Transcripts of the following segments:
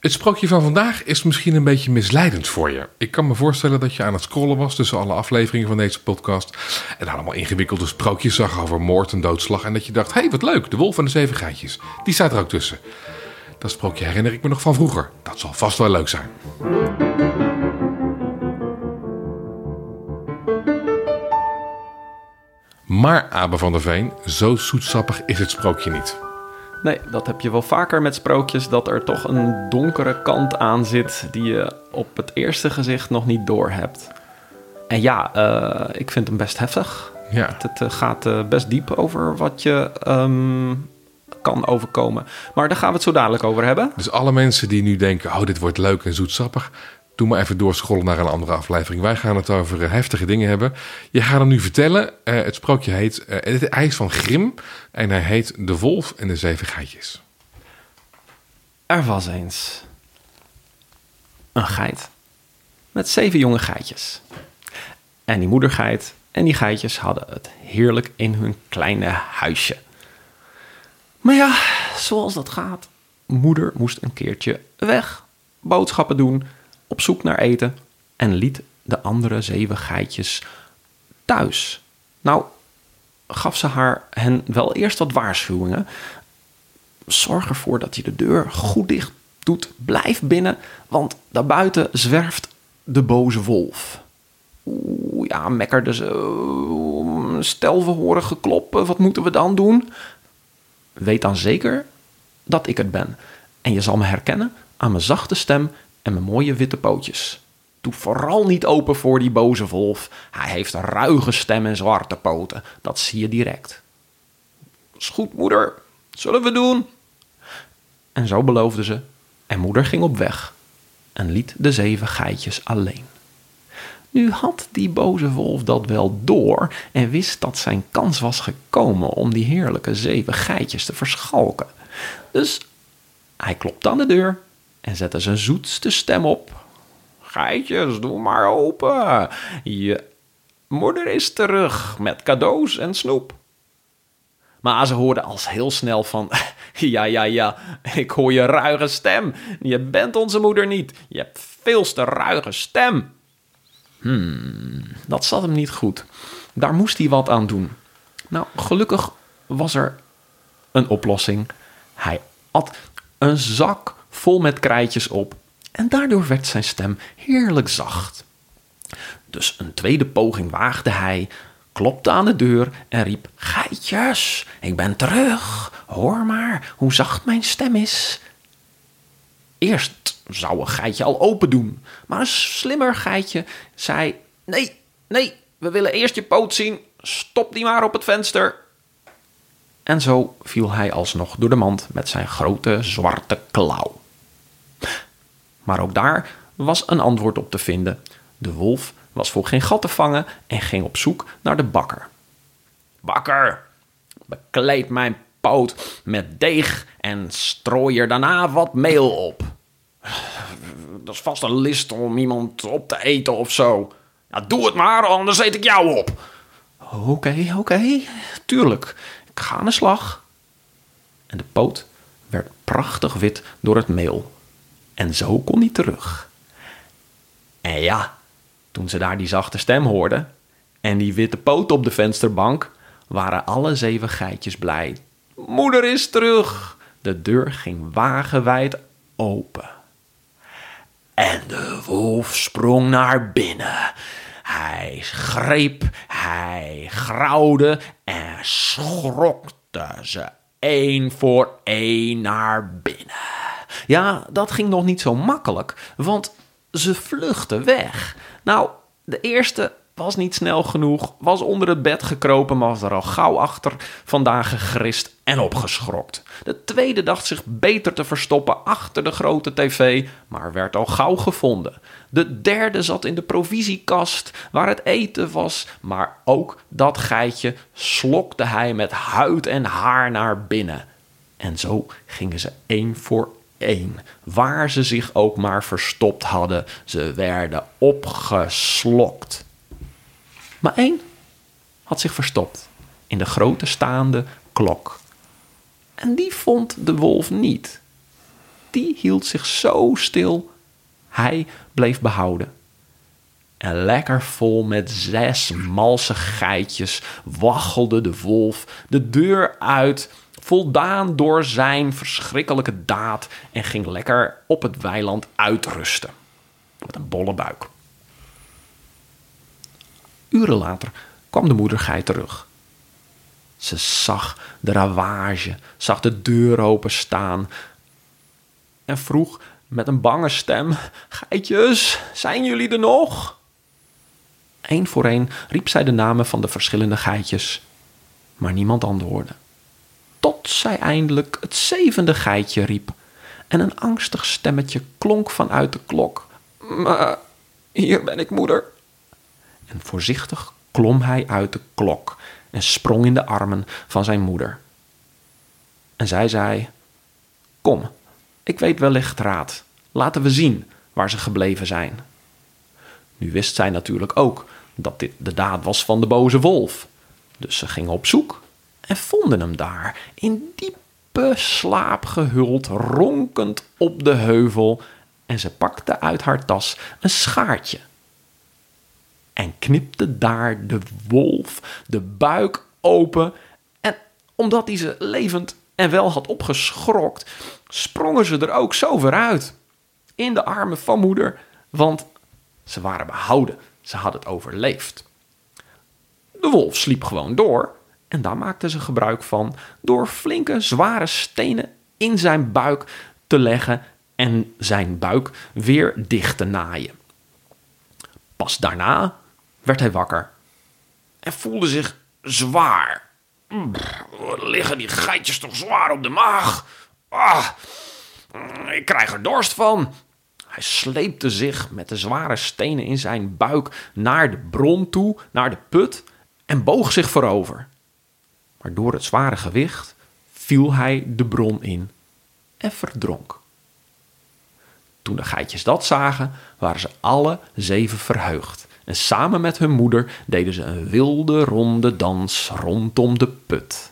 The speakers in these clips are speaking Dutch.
Het sprookje van vandaag is misschien een beetje misleidend voor je. Ik kan me voorstellen dat je aan het scrollen was tussen alle afleveringen van deze podcast. En allemaal ingewikkelde sprookjes zag over moord en doodslag. En dat je dacht: hé, hey, wat leuk, de wolf en de zeven geitjes. Die staat er ook tussen. Dat sprookje herinner ik me nog van vroeger. Dat zal vast wel leuk zijn. Maar Abe van der Veen, zo zoetsappig is het sprookje niet. Nee, dat heb je wel vaker met sprookjes, dat er toch een donkere kant aan zit die je op het eerste gezicht nog niet doorhebt. En ja, uh, ik vind hem best heftig. Ja. Het, uh, gaat uh, best diep over wat je um, kan overkomen. Maar daar gaan we het zo dadelijk over hebben. Dus alle mensen die nu denken, oh dit wordt leuk en zoetsappig... Doe maar even doorschrollen naar een andere aflevering. Wij gaan het over uh, heftige dingen hebben. Je gaat hem nu vertellen. Uh, het sprookje heet... Uh, het, hij is van Grim. En hij heet De Wolf en de Zeven Geitjes. Er was eens... een geit. Met zeven jonge geitjes. En die moedergeit en die geitjes hadden het heerlijk in hun kleine huisje. Maar ja, zoals dat gaat. Moeder moest een keertje weg. Boodschappen doen op zoek naar eten en liet de andere zeven geitjes thuis. Nou, gaf ze haar hen wel eerst wat waarschuwingen. Zorg ervoor dat je de deur goed dicht doet. Blijf binnen, want daarbuiten zwerft de boze wolf. Oeh, ja, mekkerde ze. Stel, we horen gekloppen, wat moeten we dan doen? Weet dan zeker dat ik het ben. En je zal me herkennen aan mijn zachte stem en mijn mooie witte pootjes. Doe vooral niet open voor die boze wolf. Hij heeft een ruige stem en zwarte poten. Dat zie je direct. Is goed, moeder. Zullen we doen? En zo beloofde ze. En moeder ging op weg en liet de zeven geitjes alleen. Nu had die boze wolf dat wel door en wist dat zijn kans was gekomen om die heerlijke zeven geitjes te verschalken. Dus hij klopte aan de deur en zette zijn zoetste stem op. Geitjes, doe maar open. Je moeder is terug met cadeaus en snoep. Maar ze hoorde als heel snel van... Ja, ja, ja, ik hoor je ruige stem. Je bent onze moeder niet. Je hebt veel te ruige stem. Hmm, dat zat hem niet goed. Daar moest hij wat aan doen. Nou, gelukkig was er een oplossing. Hij at een zak vol met krijtjes op en daardoor werd zijn stem heerlijk zacht. Dus een tweede poging waagde hij, klopte aan de deur en riep: Geitjes, ik ben terug. Hoor maar hoe zacht mijn stem is. Eerst zou een geitje al open doen, maar een slimmer geitje zei: Nee, nee, we willen eerst je poot zien. Stop die maar op het venster. En zo viel hij alsnog door de mand met zijn grote zwarte klauw. Maar ook daar was een antwoord op te vinden. De wolf was voor geen gat te vangen en ging op zoek naar de bakker. Bakker, bekleed mijn poot met deeg en strooi er daarna wat meel op. Dat is vast een list om iemand op te eten of zo. Ja, doe het maar, anders eet ik jou op. Oké, oké, tuurlijk. Ik ga aan de slag. En de poot werd prachtig wit door het meel. En zo kon hij terug. En ja, toen ze daar die zachte stem hoorden en die witte poot op de vensterbank, waren alle zeven geitjes blij. Moeder is terug! De deur ging wagenwijd open. En de wolf sprong naar binnen. Hij greep, hij grauwde en schrokte ze één voor één naar binnen. Ja, dat ging nog niet zo makkelijk, want ze vluchtten weg. Nou, de eerste was niet snel genoeg, was onder het bed gekropen, maar was er al gauw achter vandaan gegrist en opgeschrokt. De tweede dacht zich beter te verstoppen achter de grote tv, maar werd al gauw gevonden. De derde zat in de provisiekast waar het eten was, maar ook dat geitje slokte hij met huid en haar naar binnen. En zo gingen ze één voor één, waar ze zich ook maar verstopt hadden, ze werden opgeslokt. Maar één had zich verstopt in de grote staande klok. En die vond de wolf niet. die hield zich zo stil. Hij bleef behouden. En lekker vol met zes malse geitjes waggelde de wolf de deur uit, voldaan door zijn verschrikkelijke daad, en ging lekker op het weiland uitrusten. Met een bolle buik. Uren later kwam de moedergeit terug. Ze zag de ravage, zag de deur openstaan en vroeg met een bange stem: Geitjes, zijn jullie er nog? Eén voor één riep zij de namen van de verschillende geitjes, maar niemand antwoordde. Zij eindelijk het zevende geitje riep en een angstig stemmetje klonk vanuit de klok. Maar hier ben ik, moeder. En voorzichtig klom hij uit de klok en sprong in de armen van zijn moeder. En zij zei: Kom, ik weet wellicht raad. Laten we zien waar ze gebleven zijn. Nu wist zij natuurlijk ook dat dit de daad was van de boze wolf. Dus ze gingen op zoek en vonden hem daar, in diepe slaap gehuld, ronkend op de heuvel. En ze pakte uit haar tas een schaartje en knipte daar de wolf de buik open. En omdat hij ze levend en wel had opgeschrokt, sprongen ze er ook zo ver uit. In de armen van moeder, want ze waren behouden. Ze hadden het overleefd. De wolf sliep gewoon door en daar maakten ze gebruik van door flinke, zware stenen in zijn buik te leggen en zijn buik weer dicht te naaien. Pas daarna werd hij wakker en voelde zich zwaar. liggen die geitjes toch zwaar op de maag? Ah, ik krijg er dorst van. Hij sleepte zich met de zware stenen in zijn buik naar de bron toe, naar de put, en boog zich voorover. Maar door het zware gewicht viel hij de bron in en verdronk. Toen de geitjes dat zagen, waren ze alle zeven verheugd. En samen met hun moeder deden ze een wilde ronde dans rondom de put.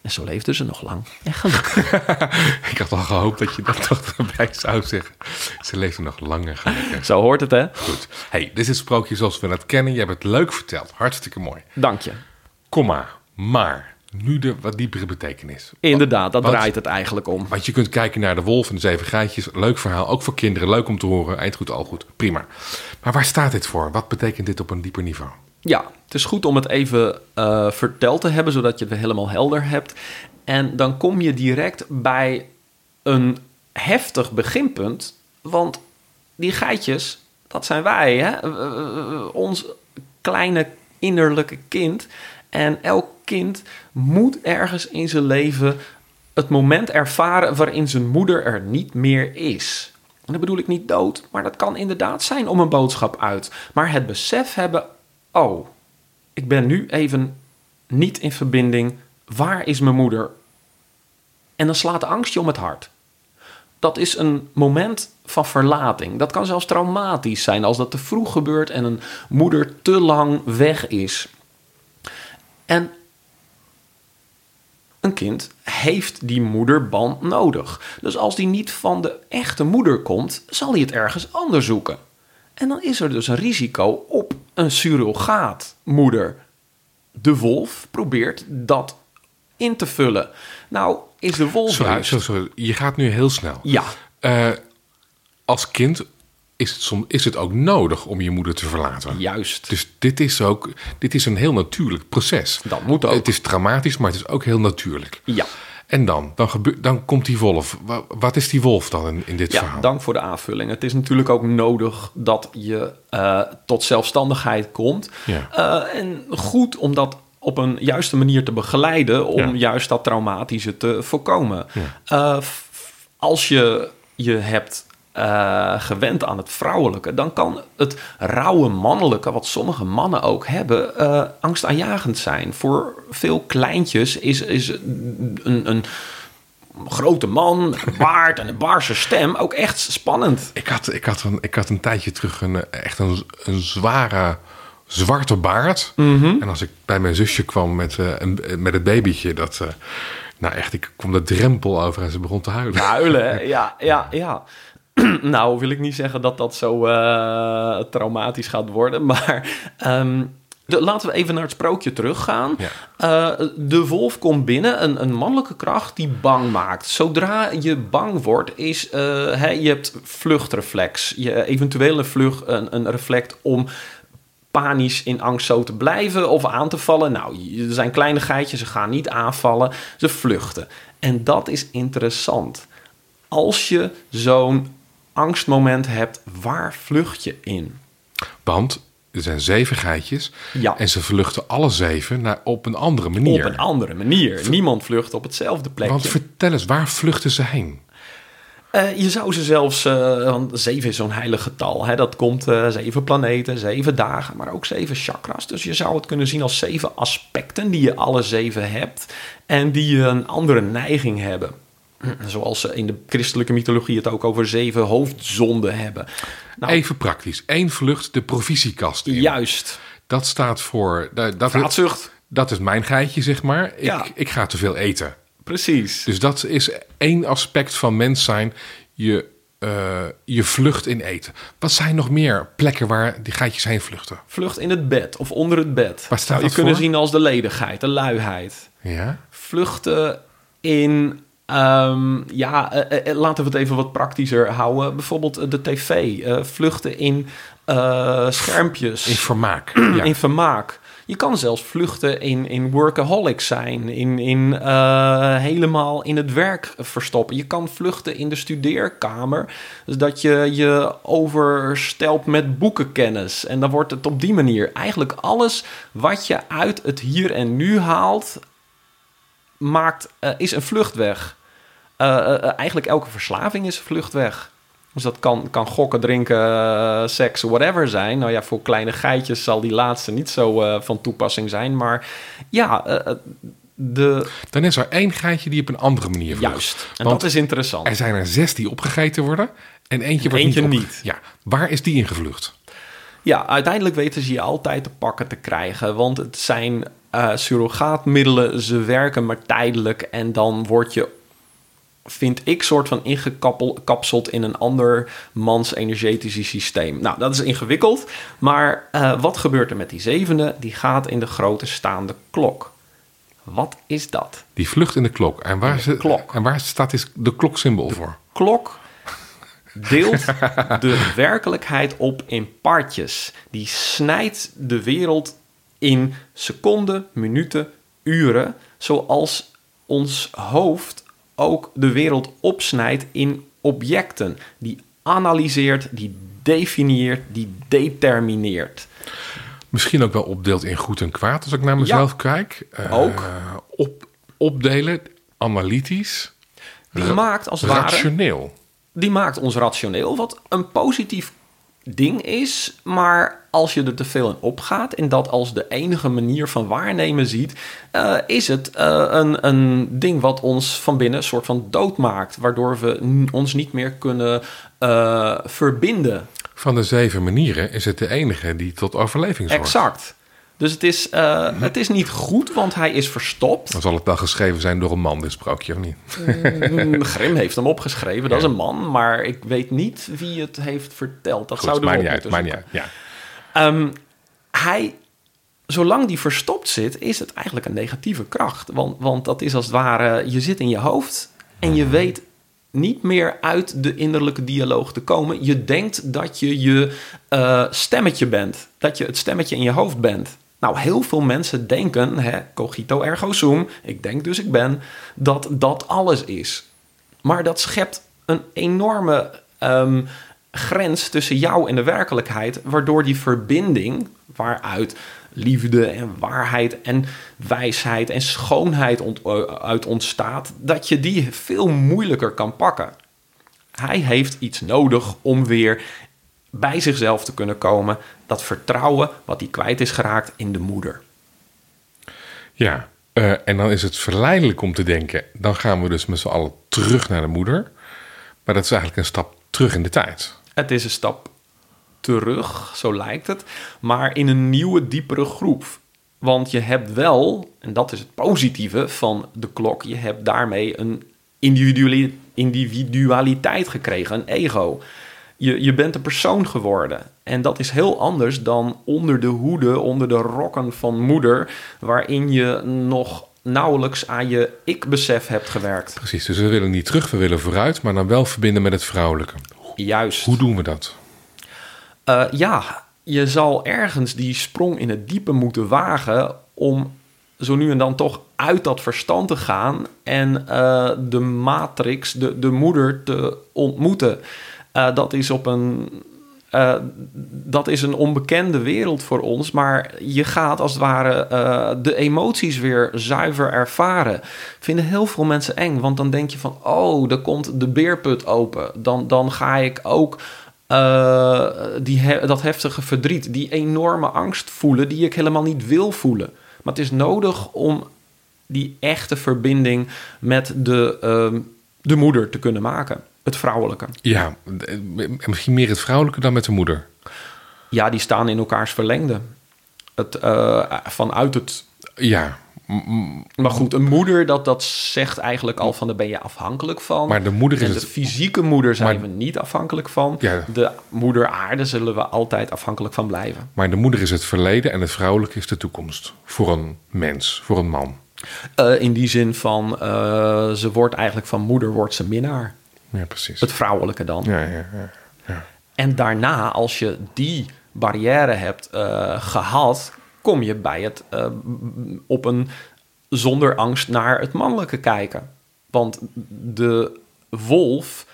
En zo leefden ze nog lang en gelukkig. Ik had al gehoopt dat je dat toch erbij zou zeggen. Ze leefden nog lang en gelukkig. Zo hoort het, hè? Goed. Hey, dit is het sprookje zoals we het kennen. Je hebt het leuk verteld. Hartstikke mooi. Dank je. Komma, maar nu de wat diepere betekenis. Inderdaad, dat draait het eigenlijk om. Want je kunt kijken naar de wolf en de zeven geitjes. Leuk verhaal, ook voor kinderen. Leuk om te horen. Eind goed, al goed. Prima. Maar waar staat dit voor? Wat betekent dit op een dieper niveau? Ja, het is goed om het even eh, verteld te hebben, zodat je het helemaal helder hebt. En dan kom je direct bij een heftig beginpunt. Want die geitjes, dat zijn wij, hè? Eh, ons kleine innerlijke kind. En elk kind moet ergens in zijn leven het moment ervaren waarin zijn moeder er niet meer is. En dat bedoel ik niet dood, maar dat kan inderdaad zijn om een boodschap uit. Maar het besef hebben, oh, ik ben nu even niet in verbinding. Waar is mijn moeder? En dan slaat de angst je om het hart. Dat is een moment van verlating. Dat kan zelfs traumatisch zijn als dat te vroeg gebeurt en een moeder te lang weg is. En een kind heeft die moederband nodig. Dus als die niet van de echte moeder komt, zal hij het ergens anders zoeken. En dan is er dus een risico op een surrogaatmoeder. De wolf probeert dat in te vullen. Nou, is de wolf Sorry, sorry. je gaat nu heel snel. Ja, Eh, als kind is het, som, is het ook nodig om je moeder te verlaten. juist. Dus dit is ook dit is een heel natuurlijk proces. Dat moet ook. Het is dramatisch, maar het is ook heel natuurlijk. Ja. En dan? Dan, gebeurt, dan komt die wolf. Wa- Wat is die wolf dan in, in dit Ja, verhaal? dank voor de aanvulling. Het is natuurlijk ook nodig dat je eh, tot zelfstandigheid komt. Ja. Eh, en goed om dat op een juiste manier te begeleiden... om Ja. juist dat traumatische te voorkomen. Eh, als je je hebt eh, gewend aan het vrouwelijke... dan kan het rauwe mannelijke, wat sommige mannen ook hebben... eh, angstaanjagend zijn. Voor veel kleintjes is, is een... een grote man, met een baard en een baarse stem ook echt spannend. Ik, had, ik, had een, ik had een tijdje terug een, echt een, een zware zwarte baard. Mhm. En als ik bij mijn zusje kwam met, eh, een, met het babytje... Dat, Nou echt, ik kwam de drempel over en ze begon te huilen. Huilen, ja, ja, ja. nou, wil ik niet zeggen dat dat zo eh, traumatisch gaat worden, maar ehm, de- laten we even naar het sprookje teruggaan. Ja. Eh, de wolf komt binnen, een, een mannelijke kracht die bang maakt. Zodra je bang wordt, is hè, je hebt vluchtreflex, je eventuele vlucht, een, een reflex om panisch in angst zo te blijven of aan te vallen. Nou, er zijn kleine geitjes, ze gaan niet aanvallen, ze vluchten. En dat is interessant. Als je zo'n angstmoment hebt, waar vlucht je in? Want er zijn zeven geitjes Ja. en ze vluchten alle zeven naar, op een andere manier. Op een andere manier. Niemand vlucht op hetzelfde plekje. Want vertel eens, waar vluchten ze heen? Eh, je zou ze zelfs, eh, want zeven is zo'n heilig getal. Hè? Dat komt eh, zeven planeten, zeven dagen, maar ook zeven chakras. Dus je zou het kunnen zien als zeven aspecten die je alle zeven hebt en die een andere neiging hebben. Zoals ze in de christelijke mythologie het ook over zeven hoofdzonden hebben. Nou, Even praktisch. Eén vlucht de provisiekast in. juist. Dat staat voor... Dat, dat, Vraatzucht. dat is mijn geitje, zeg maar. Ik, Ja. ik ga te veel eten. Precies. Dus dat is één aspect van mens zijn. Je, eh, je vlucht in eten. Wat zijn nog meer plekken waar die geitjes heen vluchten? Vlucht in het bed of onder het bed. Waar staat Zou je kunnen voor? zien als de ledigheid, de luiheid. Ja? vluchten in. Ehm, ja, eh, eh, laten we het even wat praktischer houden. Bijvoorbeeld eh, de tv. eh, vluchten in eh, schermpjes. In vermaak. Ja. In vermaak. Je kan zelfs vluchten in, in workaholics zijn. In, in eh, helemaal in het werk verstoppen. Je kan vluchten in de studeerkamer. Dus dat je je overstelt met boekenkennis. En dan wordt het op die manier. Eigenlijk alles wat je uit het hier en nu haalt... Maakt, eh, is een vluchtweg. Eh, eh, eh, eigenlijk elke verslaving is vluchtweg. Dus dat kan, kan gokken, drinken, seks, whatever zijn. Nou ja, voor kleine geitjes zal die laatste niet zo van toepassing zijn. Maar ja, de, Dan is er één geitje die op een andere manier vlucht. juist. En Want dat is interessant. Er zijn er zes die opgegeten worden. En eentje wordt Eentje niet, op- niet. Ja, waar is die ingevlucht? Ja, uiteindelijk weten ze je altijd te pakken te krijgen. Want het zijn eh, surrogaatmiddelen, ze werken maar tijdelijk. En dan word je, vind ik, soort van ingekapseld in een ander mans energetische systeem. Nou, dat is ingewikkeld. Maar eh, wat gebeurt er met die zevende? Die gaat in de grote staande klok. Wat is dat? Die vlucht in de klok. En waar, ze, klok. En waar staat is de kloksymbool voor? klok deelt de werkelijkheid op in partjes. Die snijdt de wereld in seconden, minuten, uren, zoals ons hoofd ook de wereld opsnijdt in objecten. Die analyseert, die definieert, die determineert. Misschien ook wel opdeelt in goed en kwaad als ik naar mezelf kijk. Eh, Ook. Op, opdelen, analytisch, Die maakt als ware rationeel. die maakt ons rationeel, wat een positief ding is. Maar als je er te veel in opgaat en dat als de enige manier van waarnemen ziet, eh, is het eh, een, een ding wat ons van binnen een soort van dood maakt. Waardoor we ons niet meer kunnen eh, verbinden. Van de zeven manieren is het de enige die tot overleving zorgt. Exact. Dus het is, eh, het is niet goed, want hij is verstopt. Dan zal het dan geschreven zijn door een man, dit sprookje, of niet? Mm, Grim heeft hem opgeschreven, dat is een man. Maar ik weet niet wie het heeft verteld. Dat Goed, zouden we maakt niet uit, maakt niet zoeken. uit. Ja. Ehm, hij, zolang die verstopt zit, is het eigenlijk een negatieve kracht. Want, want dat is als het ware, je zit in je hoofd en je weet niet meer uit de innerlijke dialoog te komen. Je denkt dat je je eh, stemmetje bent. Dat je het stemmetje in je hoofd bent. Nou, heel veel mensen denken, hè, cogito ergo sum, ik denk dus ik ben, dat dat alles is. Maar dat schept een enorme ehm, grens tussen jou en de werkelijkheid, waardoor die verbinding, waaruit liefde en waarheid en wijsheid en schoonheid eh, uit ontstaat, dat je die veel moeilijker kan pakken. Hij heeft iets nodig om weer bij zichzelf te kunnen komen. Dat vertrouwen wat hij kwijt is geraakt in de moeder. Ja, eh, en dan is het verleidelijk om te denken... dan gaan we dus met z'n allen terug naar de moeder. Maar dat is eigenlijk een stap terug in de tijd. Het is een stap terug, zo lijkt het, maar in een nieuwe, diepere groep. Want je hebt wel, en dat is het positieve van de klok, je hebt daarmee een individuali- individualiteit gekregen, een ego. Je, je bent een persoon geworden. En dat is heel anders dan onder de hoede, onder de rokken van moeder, waarin je nog nauwelijks aan je ik-besef hebt gewerkt. Precies, dus we willen niet terug, we willen vooruit, maar dan wel verbinden met het vrouwelijke. Juist. Hoe doen we dat? Eh, ja, je zal ergens die sprong in het diepe moeten wagen om zo nu en dan toch uit dat verstand te gaan en eh, de matrix, de, de moeder te ontmoeten. Eh, dat is op een. eh, dat is een onbekende wereld voor ons, maar je gaat als het ware eh, de emoties weer zuiver ervaren. Vinden heel veel mensen eng, want dan denk je van, oh, er komt de beerput open. Dan, dan ga ik ook die dat heftige verdriet, die enorme angst voelen, die ik helemaal niet wil voelen. Maar het is nodig om die echte verbinding met de, ehm, de moeder te kunnen maken. Het vrouwelijke. Ja, misschien meer het vrouwelijke dan met de moeder. Ja, die staan in elkaars verlengde. Het, eh, vanuit het. Ja, Maar goed, een moeder, dat, dat zegt eigenlijk al van daar ben je afhankelijk van. maar de moeder is En de het. fysieke moeder zijn Maar- we niet afhankelijk van. Ja. De moeder aarde zullen we altijd afhankelijk van blijven. Maar de moeder is het verleden en het vrouwelijke is de toekomst. Voor een mens, voor een man. Eh, in die zin van, eh, ze wordt eigenlijk van moeder wordt ze minnaar. Ja, precies. Het vrouwelijke dan. Ja, ja, ja. En daarna, als je die barrière hebt eh, gehad, kom je bij het eh, op een zonder angst naar het mannelijke kijken. Want de wolf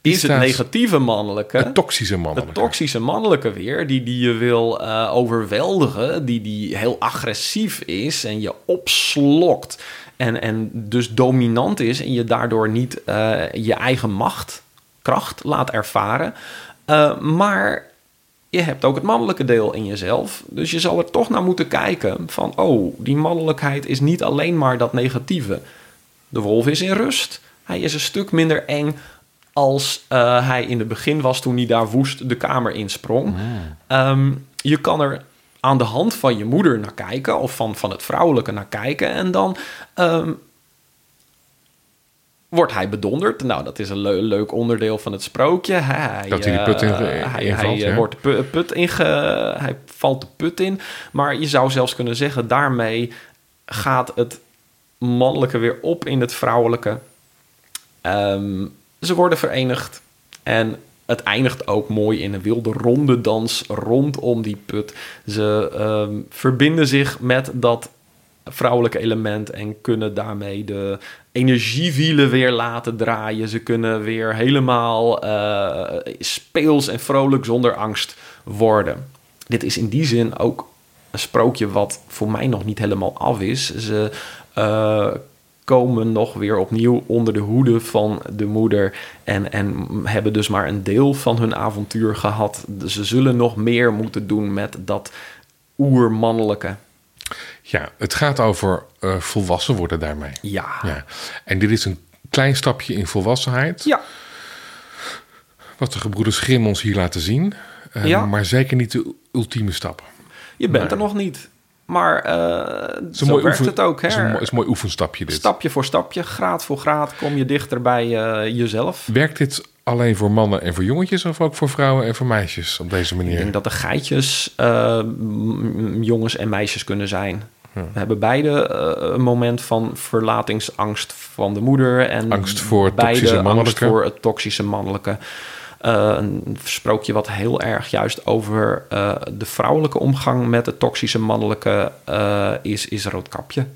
is het negatieve mannelijke. Het toxische Het mannelijke. toxische mannelijke weer, die, die je wil eh, overweldigen, die, die heel agressief is en je opslokt. En, en dus dominant is en je daardoor niet eh, je eigen macht, kracht laat ervaren. Eh, maar je hebt ook het mannelijke deel in jezelf. Dus je zal er toch naar moeten kijken van, oh, die mannelijkheid is niet alleen maar dat negatieve. De wolf is in rust. Hij is een stuk minder eng als eh, hij in het begin was toen hij daar woest de kamer insprong. Ehm, je kan er aan de hand van je moeder naar kijken of van, van het vrouwelijke naar kijken en dan ehm, wordt hij bedonderd. Nou, dat is een leu- leuk onderdeel van het sprookje. Hij, Dat hij die put in- eh, in- hij, eh, ja. wordt de pu- put inge, hij valt de put in. Maar je zou zelfs kunnen zeggen, daarmee gaat het mannelijke weer op in het vrouwelijke. Ehm, ze worden verenigd en het eindigt ook mooi in een wilde ronde dans rondom die put. Ze ehm, verbinden zich met dat vrouwelijke element en kunnen daarmee de energiewielen weer laten draaien. Ze kunnen weer helemaal eh, speels en vrolijk zonder angst worden. Dit is in die zin ook een sprookje wat voor mij nog niet helemaal af is. Ze eh, komen nog weer opnieuw onder de hoede van de moeder en, en hebben dus maar een deel van hun avontuur gehad. Ze zullen nog meer moeten doen met dat oermannelijke. Ja, het gaat over eh, volwassen worden daarmee. Ja. Ja. En dit is een klein stapje in volwassenheid. Ja. Wat de gebroeders Grimm ons hier laten zien. Eh, Ja. Maar zeker niet de ultieme stap. Je bent Nee. er nog niet. Maar eh Het zo werkt oefen- het ook. Hè? is een, mooi- is een mooi oefenstapje dit. Stapje voor stapje, graad voor graad kom je dichter bij eh, jezelf. Werkt dit alleen voor mannen en voor jongetjes of ook voor vrouwen en voor meisjes op deze Ik manier? denk dat de geitjes eh, jongens en meisjes kunnen zijn. We hebben beide een moment van verlatingsangst van de moeder. En Angst voor het beide toxische angst voor het toxische mannelijke. Eh, een sprookje wat heel erg juist over eh, de vrouwelijke omgang met het toxische mannelijke eh, is, is Roodkapje.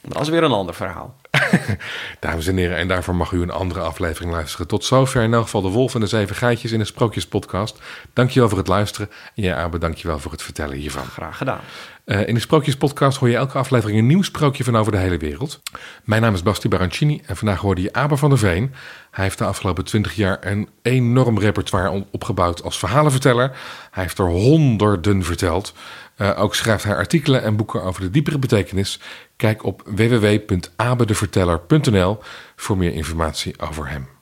Dat is weer een ander verhaal. Dames en heren, en daarvoor mag u een andere aflevering luisteren. Tot zover in elk geval de Wolf en de Zeven Geitjes in de Sprookjespodcast. Dankjewel voor het luisteren. En jij, Abe, dankjewel voor het vertellen hiervan. Graag gedaan. Eh, in de Sprookjespodcast hoor je elke aflevering een nieuw sprookje van over de hele wereld. Mijn naam is Basti Barancini en vandaag hoorde je Abe van der Veen. Hij heeft de afgelopen twintig jaar een enorm repertoire opgebouwd als verhalenverteller. Hij heeft er honderden verteld. Eh, ook schrijft hij artikelen en boeken over de diepere betekenis. Kijk op www.abedeverteller.nl voor meer informatie over hem.